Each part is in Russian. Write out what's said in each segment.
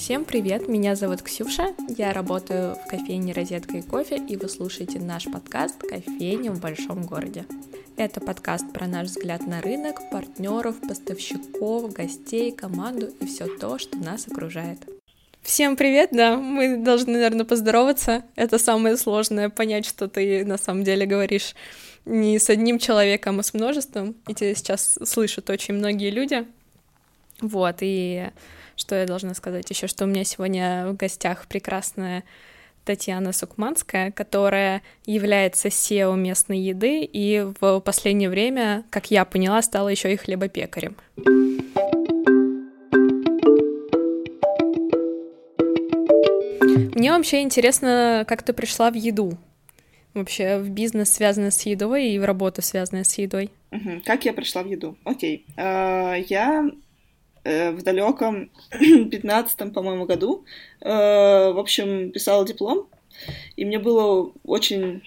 Всем привет, меня зовут Ксюша, я работаю в кофейне «Розетка и кофе», и вы слушаете наш подкаст «Кофейня в большом городе». Это подкаст про наш взгляд на рынок, партнеров, поставщиков, гостей, команду и все то, что нас окружает. Всем привет, да, мы должны, наверное, поздороваться. Это самое сложное, понять, что ты на самом деле говоришь не с одним человеком, а с множеством. И тебя сейчас слышат очень многие люди. Вот, и что я должна сказать еще, что у меня сегодня в гостях прекрасная Татьяна Сукманская, которая является SEO местной еды и в последнее время, как я поняла, стала еще и хлебопекарем. Мне вообще интересно, как ты пришла в еду. Вообще в бизнес, связанный с едой, и в работу, связанную с едой. Как я пришла в еду? Окей. Uh, я в далеком 15 по-моему, году, э, в общем, писала диплом, и мне было очень...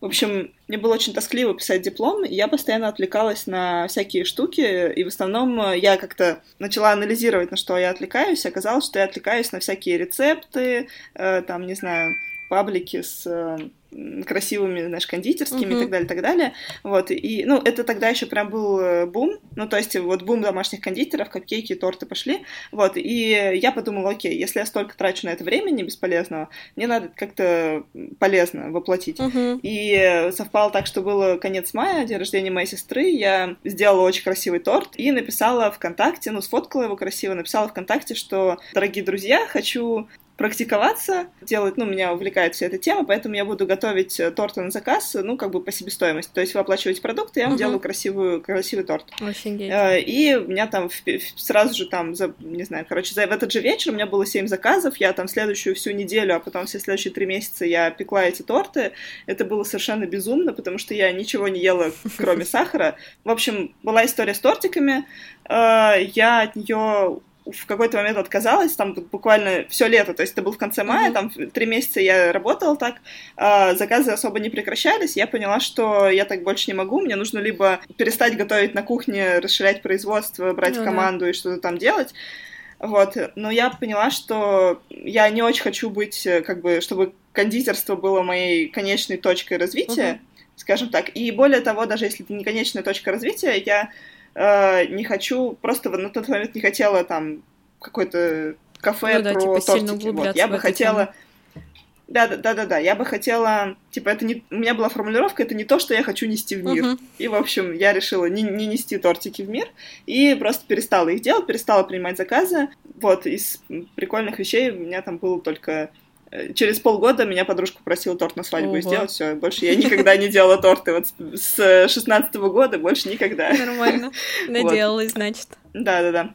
В общем, мне было очень тоскливо писать диплом, и я постоянно отвлекалась на всякие штуки, и в основном э, я как-то начала анализировать, на что я отвлекаюсь, оказалось, что я отвлекаюсь на всякие рецепты, там, не знаю, паблики с красивыми, знаешь, кондитерскими uh-huh. и так далее, так далее. Вот, и, ну, это тогда еще прям был э, бум, ну, то есть вот бум домашних кондитеров, капкейки, торты пошли, вот, и я подумала, окей, если я столько трачу на это времени бесполезного, мне надо как-то полезно воплотить. Uh-huh. И совпало так, что было конец мая, день рождения моей сестры, я сделала очень красивый торт и написала ВКонтакте, ну, сфоткала его красиво, написала ВКонтакте, что, дорогие друзья, хочу практиковаться, делать, ну, меня увлекает вся эта тема, поэтому я буду готовить э, торты на заказ, ну, как бы по себестоимости. То есть вы оплачиваете продукты, я вам uh-huh. делаю красивую, красивый торт. Офигеть. Э, и у меня там сразу же там, за, не знаю, короче, за, в этот же вечер у меня было 7 заказов, я там следующую всю неделю, а потом все следующие три месяца я пекла эти торты. Это было совершенно безумно, потому что я ничего не ела, кроме сахара. В общем, была история с тортиками, э, я от нее в какой-то момент отказалась, там буквально все лето, то есть это был в конце мая, mm-hmm. там три месяца я работала так, а, заказы особо не прекращались, я поняла, что я так больше не могу, мне нужно либо перестать готовить на кухне, расширять производство, брать ну, команду и что-то там делать, вот, но я поняла, что я не очень хочу быть, как бы, чтобы кондитерство было моей конечной точкой развития, uh-huh. скажем так, и более того, даже если это не конечная точка развития, я э, не хочу, просто на тот момент не хотела там какой-то кафе ну, да, про типа, тортики. Вот. Я бы хотела... Тему. Да, да, да, да, да. Я бы хотела, типа, это не, у меня была формулировка, это не то, что я хочу нести в мир. Uh-huh. И, в общем, я решила не, не нести тортики в мир и просто перестала их делать, перестала принимать заказы. Вот из прикольных вещей у меня там было только через полгода меня подружка попросила торт на свадьбу Ого. сделать, все, больше я никогда не делала торты. Вот с 16 года больше никогда. Нормально. Наделалась, значит. Да-да-да.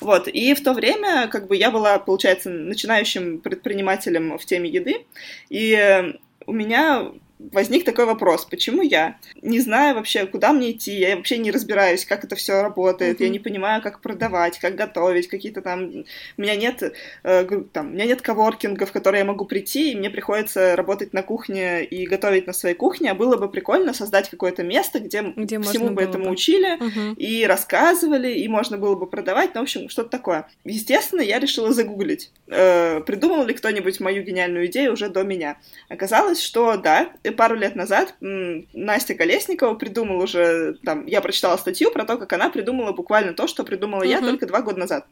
Вот, и в то время, как бы, я была, получается, начинающим предпринимателем в теме еды, и у меня возник такой вопрос, почему я? Не знаю вообще, куда мне идти, я вообще не разбираюсь, как это все работает, mm-hmm. я не понимаю, как продавать, как готовить, какие-то там... У меня нет, э, там, у меня нет коворкинга, в который я могу прийти, и мне приходится работать на кухне и готовить на своей кухне, а было бы прикольно создать какое-то место, где, где всему бы этому бы. учили, mm-hmm. и рассказывали, и можно было бы продавать, ну, в общем, что-то такое. Естественно, я решила загуглить, э, придумал ли кто-нибудь мою гениальную идею уже до меня. Оказалось, что да, пару лет назад Настя Колесникова придумала уже, там, я прочитала статью про то, как она придумала буквально то, что придумала uh-huh. я только два года назад.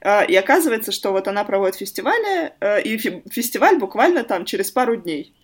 А, и оказывается, что вот она проводит фестивали, э, и фестиваль буквально там через пару дней.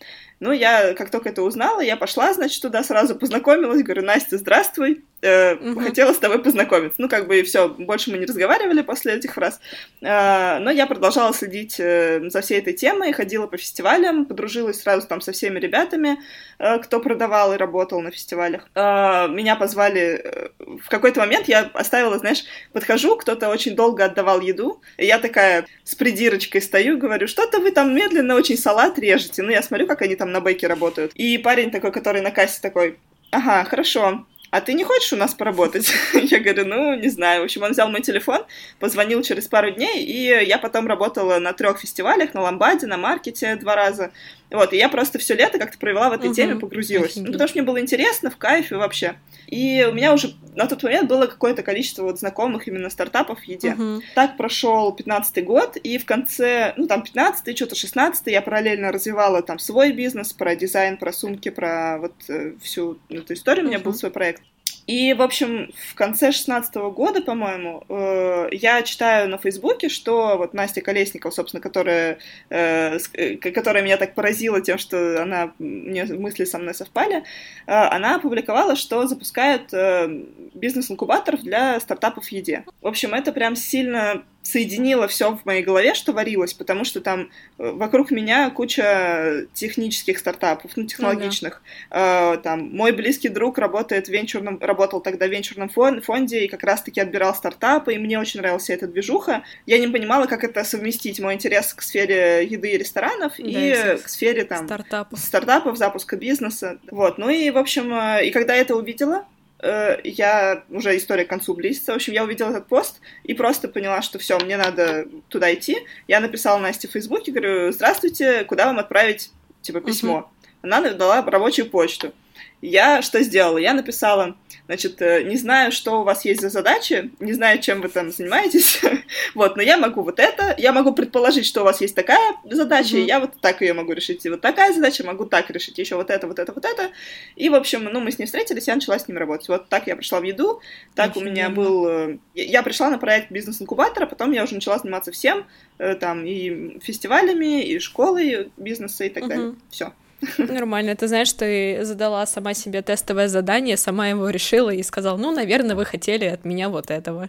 Ну, я, как только это узнала, я пошла, значит, туда сразу познакомилась, говорю, Настя, здравствуй, э, угу. хотела с тобой познакомиться. Ну, как бы и все, больше мы не разговаривали после этих фраз. Э, но я продолжала следить э, за всей этой темой, ходила по фестивалям, подружилась сразу там со всеми ребятами, э, кто продавал и работал на фестивалях. Э, меня позвали... Э, в какой-то момент я оставила, знаешь, подхожу, кто-то очень долго отдавал еду, и я такая с придирочкой стою, говорю, что-то вы там медленно очень салат режете. Ну, я смотрю, как они там на бейке работают. И парень такой, который на кассе такой, ага, хорошо, а ты не хочешь у нас поработать? я говорю, ну, не знаю. В общем, он взял мой телефон, позвонил через пару дней, и я потом работала на трех фестивалях, на Ламбаде, на Маркете два раза. Вот, и я просто все лето как-то провела в этой угу. теме, погрузилась. Ну, потому что мне было интересно, в кайфе вообще. И у меня уже на тот момент было какое-то количество вот знакомых именно стартапов в еде. Угу. Так прошел 15 год, и в конце, ну, там, 15 что-то 16 я параллельно развивала там свой бизнес про дизайн, про сумки, про вот э, всю эту историю. У меня был свой проект. И, в общем, в конце шестнадцатого года, по-моему, э, я читаю на Фейсбуке, что вот Настя Колесникова, собственно, которая, э, э которая меня так поразила тем, что она, мне мысли со мной совпали, э, она опубликовала, что запускают э, бизнес-инкубатор для стартапов в еде. В общем, это прям сильно соединило все в моей голове, что варилось, потому что там э, вокруг меня куча технических стартапов, ну, технологичных. Uh-huh. Там мой близкий друг работает в венчурном, работал тогда в венчурном фонде и как раз-таки отбирал стартапы, и мне очень нравилась эта движуха. Я не понимала, как это совместить, мой интерес к сфере еды и ресторанов да, и к сфере там стартапов. стартапов, запуска бизнеса. Вот, ну и, в общем, э, и когда я это увидела, Э, я уже история к концу близится. В общем, я увидела этот пост и просто поняла, что все, мне надо туда идти. Я написала Насте в Фейсбуке, говорю, здравствуйте, куда вам отправить, типа, письмо? Uh-huh. Она дала рабочую почту. Я что сделала? Я написала, значит, э, не знаю, что у вас есть за задачи, не знаю, чем вы там занимаетесь, вот, но я могу вот это, я могу предположить, что у вас есть такая задача, mm-hmm. и я вот так ее могу решить, и вот такая задача, могу так решить, еще вот это, вот это, вот это, и, в общем, ну, мы с ним встретились, я начала с ним работать, вот так я пришла в еду, так Очень у меня был, э, я пришла на проект бизнес-инкубатора, потом я уже начала заниматься всем, э, там, и фестивалями, и школой бизнеса, и так mm-hmm. далее, все. Нормально. Ты знаешь, ты задала сама себе тестовое задание, сама его решила и сказала, ну, наверное, вы хотели от меня вот этого.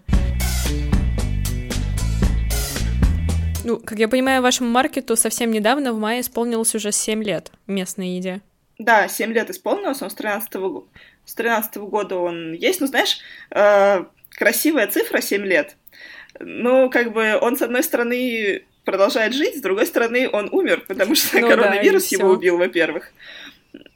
Ну, как я понимаю, вашему маркету совсем недавно, в мае, исполнилось уже 7 лет местной еде. Да, 7 лет исполнилось, он с 13 -го, с 13 -го года он есть. Ну, знаешь, э, красивая цифра 7 лет. Ну, как бы он, с одной стороны, продолжает жить, с другой стороны, он умер, потому что ну, коронавирус да, его убил, во-первых.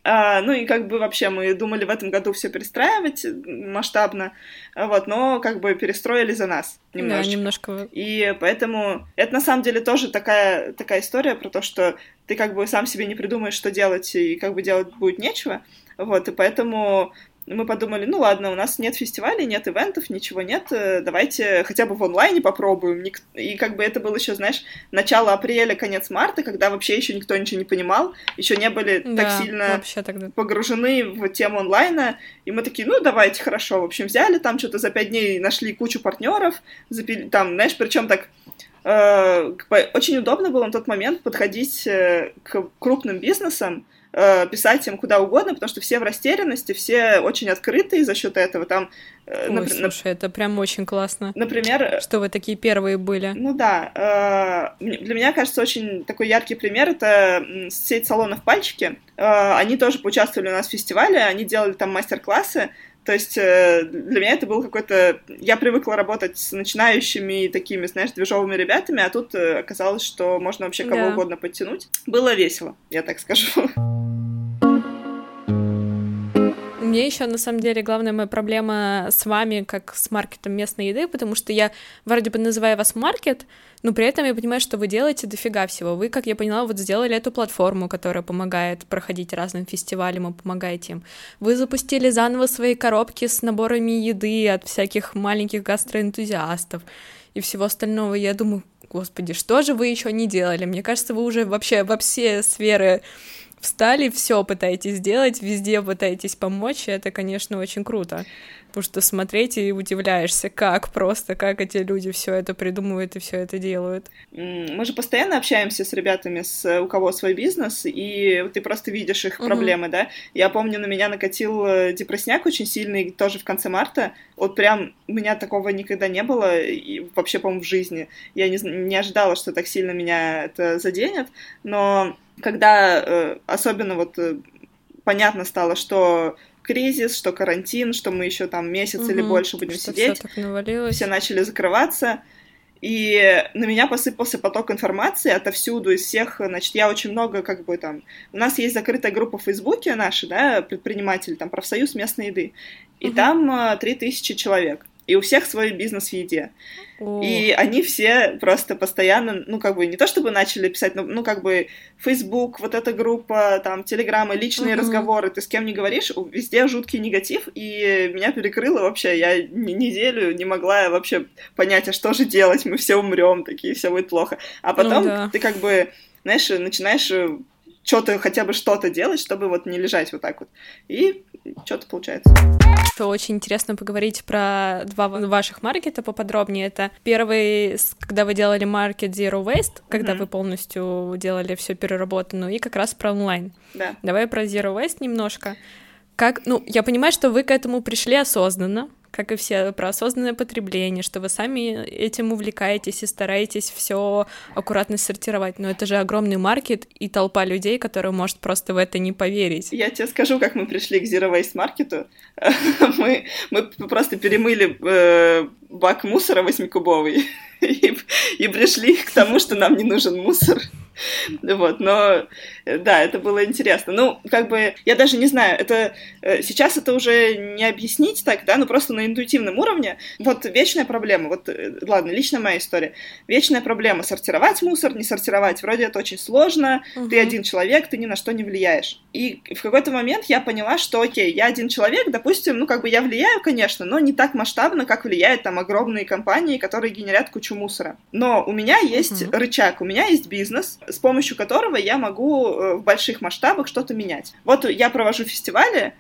А, ну и как бы вообще мы думали в этом году все перестраивать масштабно, вот, но как бы перестроили за нас немножечко. Да, немножко. И поэтому это на самом деле тоже такая, такая история про то, что ты как бы сам себе не придумаешь, что делать, и как бы делать будет нечего, вот, и поэтому мы подумали, ну ладно, у нас нет фестивалей, нет ивентов, ничего нет, э, давайте хотя бы в онлайне попробуем. И как бы это было еще, знаешь, начало апреля, конец марта, когда вообще еще никто ничего не понимал, еще не были да, так сильно тогда. погружены в тему онлайна, и мы такие, ну давайте, хорошо, в общем, взяли там что-то за пять дней, нашли кучу партнеров, запили, там, знаешь, причем так э, очень удобно было на тот момент подходить э, к крупным бизнесам, писать им куда угодно, потому что все в растерянности, все очень открытые за счет этого. Там, э, Ой, нап- слушай, это прям очень классно. Например... Что вы такие первые были. Ну да. Э, для меня, кажется, очень такой яркий пример — это сеть салонов «Пальчики». Они тоже поучаствовали у нас в фестивале, они делали там мастер-классы, то есть для меня это был какой-то... Я привыкла работать с начинающими такими, знаешь, движовыми ребятами, а тут оказалось, что можно вообще кого да. угодно подтянуть. Было весело, я так скажу. Мне еще, на самом деле, главная моя проблема с вами, как с маркетом местной еды, потому что я вроде бы называю вас маркет, но при этом я понимаю, что вы делаете дофига всего. Вы, как я поняла, вот сделали эту платформу, которая помогает проходить разным фестивалям и помогаете им. Вы запустили заново свои коробки с наборами еды от всяких маленьких гастроэнтузиастов и всего остального. Я думаю, господи, что же вы еще не делали? Мне кажется, вы уже вообще во все сферы встали, все пытаетесь сделать, везде пытаетесь помочь, и это, конечно, очень круто. Потому что смотреть и удивляешься, как просто, как эти люди все это придумывают и все это делают. Мы же постоянно общаемся с ребятами, с, у кого свой бизнес, и ты просто видишь их угу. проблемы, да. Я помню, на меня накатил э, депрессняк очень сильный тоже в конце марта. Вот прям у меня такого никогда не было, и вообще, по-моему, в жизни. Я не, не ожидала, что так сильно меня это заденет, но когда э, особенно вот э, понятно стало, что кризис, что карантин, что мы еще там месяц угу, или больше будем сидеть, все, все начали закрываться, и на меня посыпался поток информации отовсюду, из всех, значит, я очень много, как бы там, у нас есть закрытая группа в Фейсбуке наша, да, предприниматели, там, профсоюз местной еды, и угу. там 3000 э, человек. И у всех свой бизнес в еде. И они все просто постоянно, ну, как бы, не то чтобы начали писать, но, ну, как бы, Facebook, вот эта группа, там, Телеграммы, личные uh-huh. разговоры, ты с кем не говоришь, везде жуткий негатив, и меня перекрыло вообще, я неделю не могла вообще понять, а что же делать, мы все умрем, такие, все будет плохо. А ну потом ну, да. ты как бы, знаешь, начинаешь э, что-то, хотя бы что-то делать, чтобы вот не лежать вот так вот. И что-то получается. Очень интересно поговорить про два ваших маркета поподробнее. Это первый, когда вы делали маркет Zero Waste, когда mm-hmm. вы полностью делали все переработанную, и как раз про онлайн. Да. Давай про Zero Waste немножко. Как, ну, я понимаю, что вы к этому пришли осознанно, как и все, про осознанное потребление, что вы сами этим увлекаетесь и стараетесь все аккуратно сортировать. Но это же огромный маркет и толпа людей, которые может просто в это не поверить. Я тебе скажу, как мы пришли к Zero Waste маркету. мы, мы просто перемыли э, бак мусора восьмикубовый и, и пришли к тому, что нам не нужен мусор. Вот, но да, это было интересно. Ну, как бы, я даже не знаю, это э, сейчас это уже не объяснить так, да, ну просто на интуитивном уровне. Вот вечная проблема, вот, э, ладно, лично моя история. Вечная проблема сортировать мусор, не сортировать. Вроде это очень сложно, угу. ты один человек, ты ни на что не влияешь. И в какой-то момент я поняла, что, окей, я один человек, допустим, ну, как бы я влияю, конечно, но не так масштабно, как влияют там огромные компании, которые генерят кучу мусора. Но у меня есть угу. рычаг, у меня есть бизнес, с помощью которого я могу э, в больших масштабах что-то менять. Вот я провожу фестивали,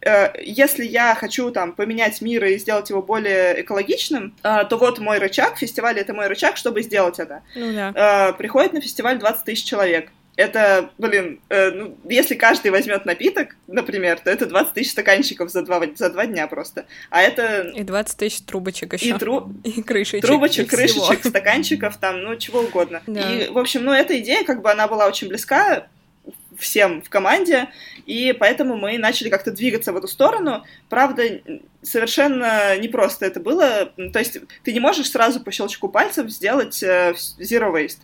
э, если я хочу там поменять мир и сделать его более экологичным, э, то вот мой рычаг, фестиваль это мой рычаг, чтобы сделать это. Ну, да. Приходит на фестиваль 20 тысяч человек. Это, блин, э, ну, если каждый возьмет напиток, например, то это 20 тысяч стаканчиков за два, за два дня просто. А это... И 20 тысяч трубочек еще. И, тру... и крышечек. Трубочек, и крышечек, всего. стаканчиков, там, ну, чего угодно. Да. И, в общем, ну, эта идея, как бы, она была очень близка всем в команде, и поэтому мы начали как-то двигаться в эту сторону. Правда, совершенно непросто это было. То есть ты не можешь сразу по щелчку пальцев сделать э, zero waste.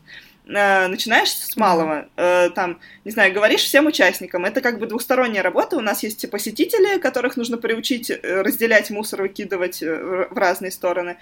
Э, начинаешь с малого, э, там, не знаю, говоришь всем участникам, это как бы двухсторонняя работа, у нас есть посетители, которых нужно приучить э, разделять мусор, выкидывать в разные стороны,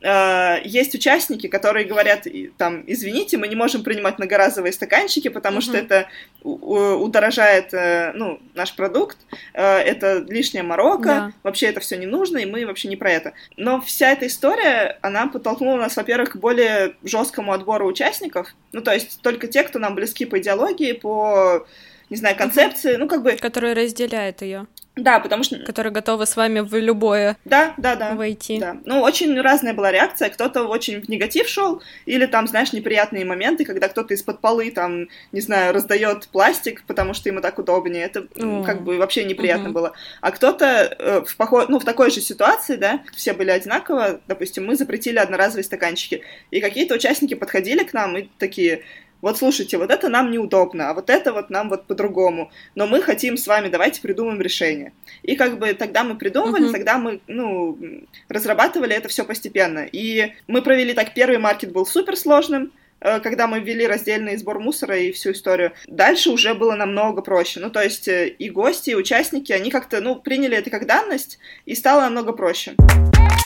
есть участники, которые говорят, там, извините, мы не можем принимать многоразовые стаканчики, потому mm-hmm. что это удорожает, ну, наш продукт, это лишняя морока, да. вообще это все не нужно, и мы вообще не про это. Но вся эта история, она подтолкнула нас, во-первых, к более жесткому отбору участников, ну, то есть только те, кто нам близки по идеологии, по, не знаю, концепции, ну, как бы... Которые разделяют ее. Да, потому что... Которые готовы с вами в любое да, да, да, войти. Да. Ну, очень разная была реакция. Кто-то очень в негатив шел, или там, знаешь, неприятные моменты, когда кто-то из-под полы, там, не знаю, раздает пластик, потому что ему так удобнее. Это О. как бы вообще неприятно угу. было. А кто-то э, в, поход... ну, в такой же ситуации, да, все были одинаково, допустим, мы запретили одноразовые стаканчики, и какие-то участники подходили к нам и такие, вот слушайте, вот это нам неудобно, а вот это вот нам вот по-другому, но мы хотим с вами, давайте придумаем решение. И как бы тогда мы придумывали, uh-huh. тогда мы, ну, разрабатывали это все постепенно. И мы провели так, первый маркет был супер сложным, э, когда мы ввели раздельный сбор мусора и всю историю. Дальше уже было намного проще. Ну, то есть э, и гости, и участники, они как-то, ну, приняли это как данность, и стало намного проще.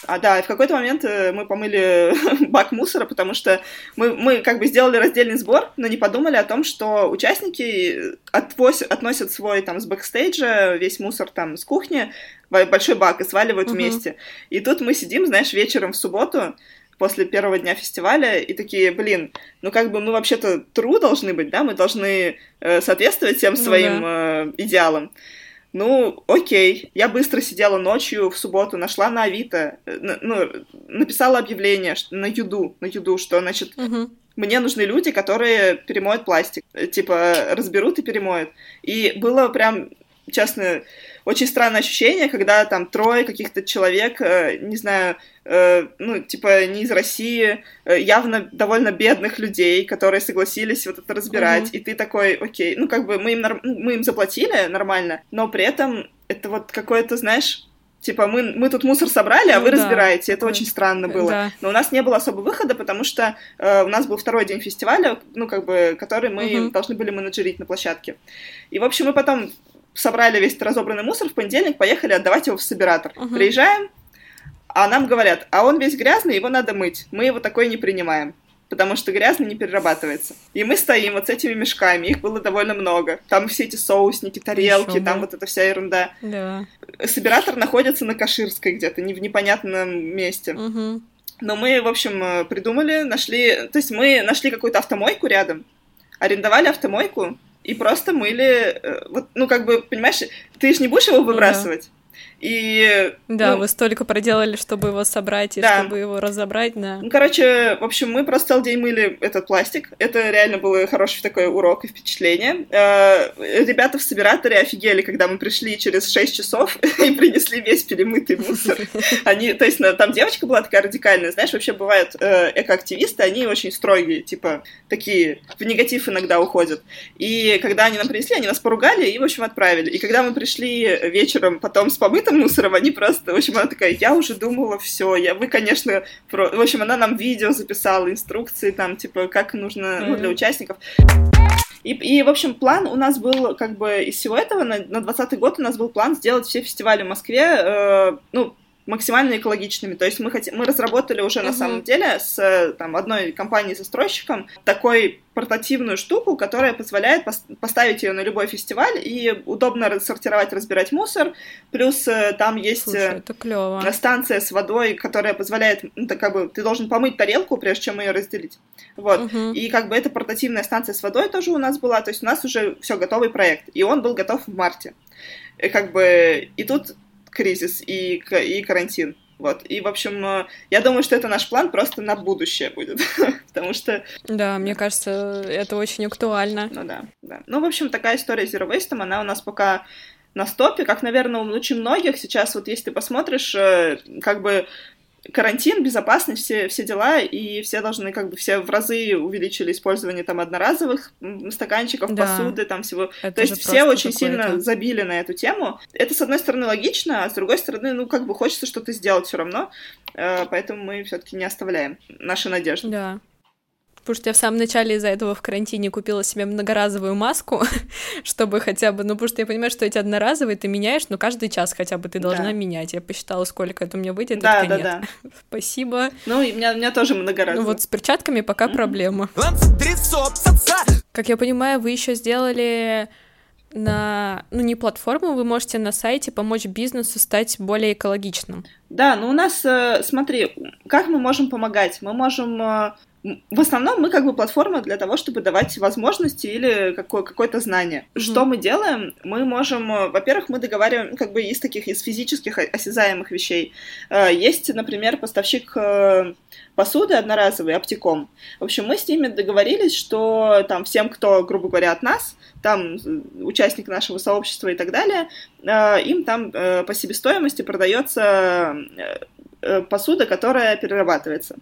А, да, и в какой-то момент э, мы помыли бак мусора, потому что мы, мы как бы сделали раздельный сбор, но не подумали о том, что участники отвоз, относят свой там с бэкстейджа весь мусор там с кухни в большой бак и сваливают uh-huh. вместе. И тут мы сидим, знаешь, вечером в субботу, после первого дня фестиваля и такие, блин, ну как бы мы вообще-то true должны быть, да, мы должны э, соответствовать всем ну своим ну, да. э, идеалам. Ну, окей. Я быстро сидела ночью в субботу, нашла на Авито, э, ну, написала объявление на Юду, на Юду, что, значит, угу. мне нужны люди, которые перемоют пластик. Э, типа, разберут и перемоют. И было прям, честно, очень странное ощущение, когда там трое каких-то человек, э, не знаю, э, ну, типа, не из России, э, явно довольно бедных людей, которые согласились вот это разбирать, mm-hmm. и ты такой, окей, ну, как бы мы им, норм... мы им заплатили нормально, но при этом это вот какое-то, знаешь, Типа, мы, мы тут мусор собрали, а ну, вы да. разбираете. Это очень странно было. Да. Но у нас не было особо выхода, потому что э, у нас был второй день фестиваля, ну, как бы, который мы угу. должны были менеджерить на площадке. И, в общем, мы потом собрали весь разобранный мусор, в понедельник поехали отдавать его в собиратор. Uh-huh. Приезжаем, А нам говорят, а он весь грязный, его надо мыть. Мы его такой не принимаем потому что грязный не перерабатывается. И мы стоим вот с этими мешками, их было довольно много. Там все эти соусники, тарелки, там вот эта вся ерунда. Да. Собиратор находится на Каширской где-то, не в непонятном месте. Угу. Но мы, в общем, э, придумали, нашли... То есть мы нашли какую-то автомойку рядом, арендовали автомойку и просто мыли... э, Вот, ну, как бы, понимаешь, ты же не будешь его выбрасывать. И... Да, ну, вы столько проделали, чтобы его собрать и Да. чтобы его разобрать, да. Ну, короче, в общем, мы просто целый день мыли этот пластик. Это реально был хороший такой урок и впечатление. Э, Ребята в собираторе офигели, когда мы пришли через 6 часов и принесли весь перемытый мусор. Они, то есть, там девочка была такая радикальная, знаешь, вообще бывают э, экоактивисты, они очень строгие, типа, такие, в негатив иногда уходят. И когда они нам принесли, они нас поругали и, в общем, отправили. И когда мы пришли вечером потом с помытым мусором, они просто, в общем, она такая, я уже думала, все, я, вы, конечно, про... в общем, она нам видео записала, инструкции там, типа, как нужно, ну, для участников. И, и, в общем, план у нас был, как бы, из всего этого, на, на 20 год у нас был план сделать все фестивали в Москве, э, ну, максимально экологичными. То есть мы, хотим, мы разработали уже на Мгм. самом деле с там, одной компанией-застройщиком такой портативную штуку, которая позволяет пос- поставить ее на любой фестиваль и удобно рассортировать, разбирать мусор. Плюс э, там есть Слушай, э, это клево. станция с водой, которая позволяет, ну, так как бы, ты должен помыть тарелку, прежде чем ее разделить. Вот. Мгм. И как бы эта портативная станция с водой тоже у нас была, то есть у нас уже все готовый проект, и он был готов в марте. И как бы и тут кризис и, и карантин. Вот. И, в общем, э, я думаю, что это наш план просто на будущее будет. Потому что, Да, мне кажется, это очень актуально. ну да, да. Ну, в общем, такая история с Zero Waste, она у нас пока на стопе, как, наверное, у очень многих сейчас, вот если ты посмотришь, э, как бы карантин, безопасность, все, все дела, и все должны, как бы, все в разы увеличили использование там одноразовых стаканчиков, Да. посуды, там всего. Это То есть все очень сильно забили на эту тему. Это, с одной стороны, логично, а с другой стороны, ну, как бы хочется что-то сделать все равно, Э, поэтому мы все-таки не оставляем наши надежды. Да. Потому что я в самом начале из-за этого в карантине купила себе многоразовую маску, чтобы хотя бы, ну, потому что я понимаю, что эти одноразовые ты меняешь, но каждый час хотя бы ты должна Да. менять. Я посчитала, сколько это у меня выйдет. Да, да, «Нет, да. Спасибо. Ну, и у меня, у меня тоже многоразово. Ну вот с перчатками пока проблема. Ланцетрицопса. Как я понимаю, вы еще сделали на, ну не платформу, вы можете на сайте помочь бизнесу стать более экологичным. Да, но у нас, э, смотри, как мы можем помогать? Мы можем... В основном мы как бы платформа для того, чтобы давать возможности или какое- какое-то знание. Мгм. Что мы делаем? Мы можем, э, во-первых, мы договариваем как бы из таких, из физических осязаемых вещей. Э, Есть, например, поставщик э, посуды одноразовый, Аптеком. В общем, мы с ними договорились, что там всем, кто, грубо говоря, от нас, там участник нашего сообщества и так далее, им там по себестоимости продается посуда, которая перерабатывается.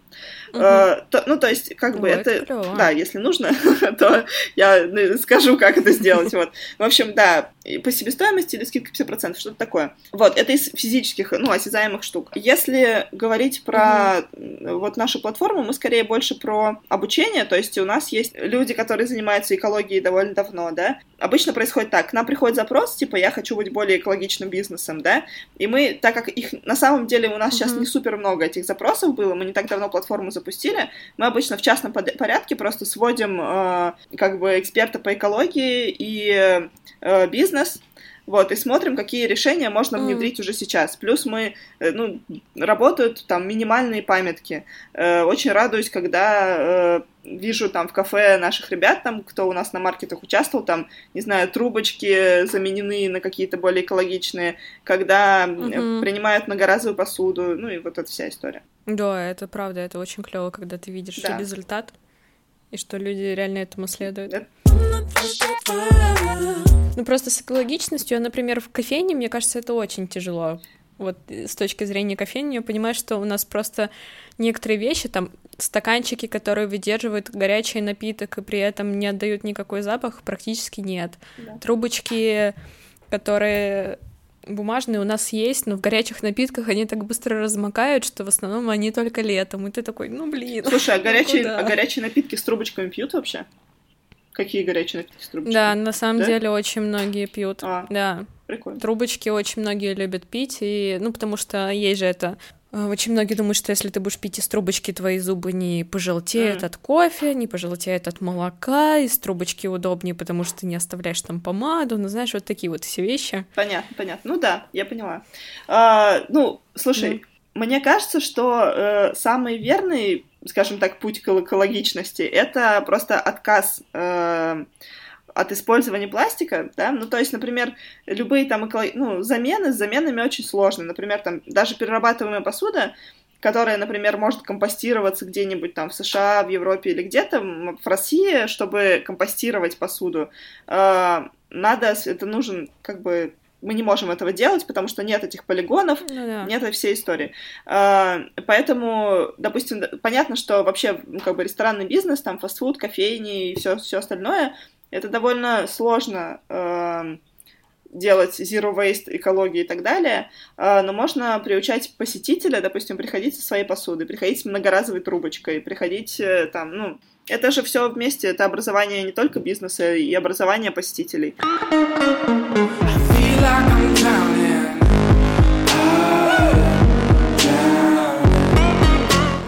Мгм. Э, то- ну, то есть, как бы О, это... это. Да, если нужно, то я ну, скажу, как это сделать. Вот. В общем, да, по себестоимости или скидка 50%, что-то такое. Вот, это из физических, ну, осязаемых штук. Если говорить про м, вот нашу платформу, мы скорее больше про обучение, то есть у нас есть люди, которые занимаются экологией довольно давно, да. Обычно происходит так, к нам приходит запрос, типа, я хочу быть более экологичным бизнесом, да, и мы, так как их на самом деле у нас сейчас Мгм. не супер много этих запросов было, мы не так давно платформу запустили, мы обычно в частном порядке просто сводим э, как бы эксперта по экологии и э, бизнес, вот, и смотрим, какие решения можно внедрить уже сейчас. Плюс мы, э, ну, работают там минимальные памятки. Э, очень радуюсь, когда э, вижу там в кафе наших ребят, там, кто у нас на маркетах участвовал, там, не знаю, трубочки заменены на какие-то более экологичные, когда Мгм. принимают многоразовую посуду, ну и вот эта вся история. Да, это правда, это очень клево, когда ты видишь Да. результат и что люди реально этому следуют. Ну просто с экологичностью, например, в кофейне, мне кажется, это очень тяжело. Вот э, с точки зрения кофейни, я понимаю, что у нас просто некоторые вещи, там стаканчики, которые выдерживают горячий напиток и при этом не отдают никакой запах, практически нет. Да. Трубочки, которые бумажные у нас есть, но в горячих напитках они так быстро размокают, что в основном они только летом. И ты такой, ну блин. Слушай, а ну горячие, а горячие напитки с трубочками пьют вообще? Какие горячие напитки с трубочками? Да, на самом Да? деле очень многие пьют. А. Да. Прикольно. Трубочки очень многие любят пить, и, ну, потому что есть же это очень многие думают, что если ты будешь пить из трубочки, твои зубы не пожелтеют mm. от кофе, не пожелтеют от молока, из трубочки удобнее, потому что ты не оставляешь там помаду, ну, знаешь, вот такие вот все вещи. Понятно, понятно. Ну да, я поняла. А, ну, слушай, mm. мне кажется, что э, самый верный, скажем так, путь к экологичности — это просто отказ... Э, от использования пластика, да, ну, то есть, например, любые там эколог... ну, замены, с заменами очень сложно, например, там, даже перерабатываемая посуда, которая, например, может компостироваться где-нибудь там в США, в Европе или где-то, в России, чтобы компостировать посуду, э, надо, это нужен, как бы, мы не можем этого делать, потому что нет этих полигонов, ну, да. нет этой всей истории. Э, поэтому, допустим, понятно, что вообще, ну, как бы, ресторанный бизнес, там, фастфуд, кофейни и все, все остальное — это довольно сложно э, делать zero waste, экологии и так далее, э, но можно приучать посетителя, допустим, приходить со своей посудой, приходить с многоразовой трубочкой, приходить э, там, ну, это же все вместе, это образование не только бизнеса и образование посетителей. I feel like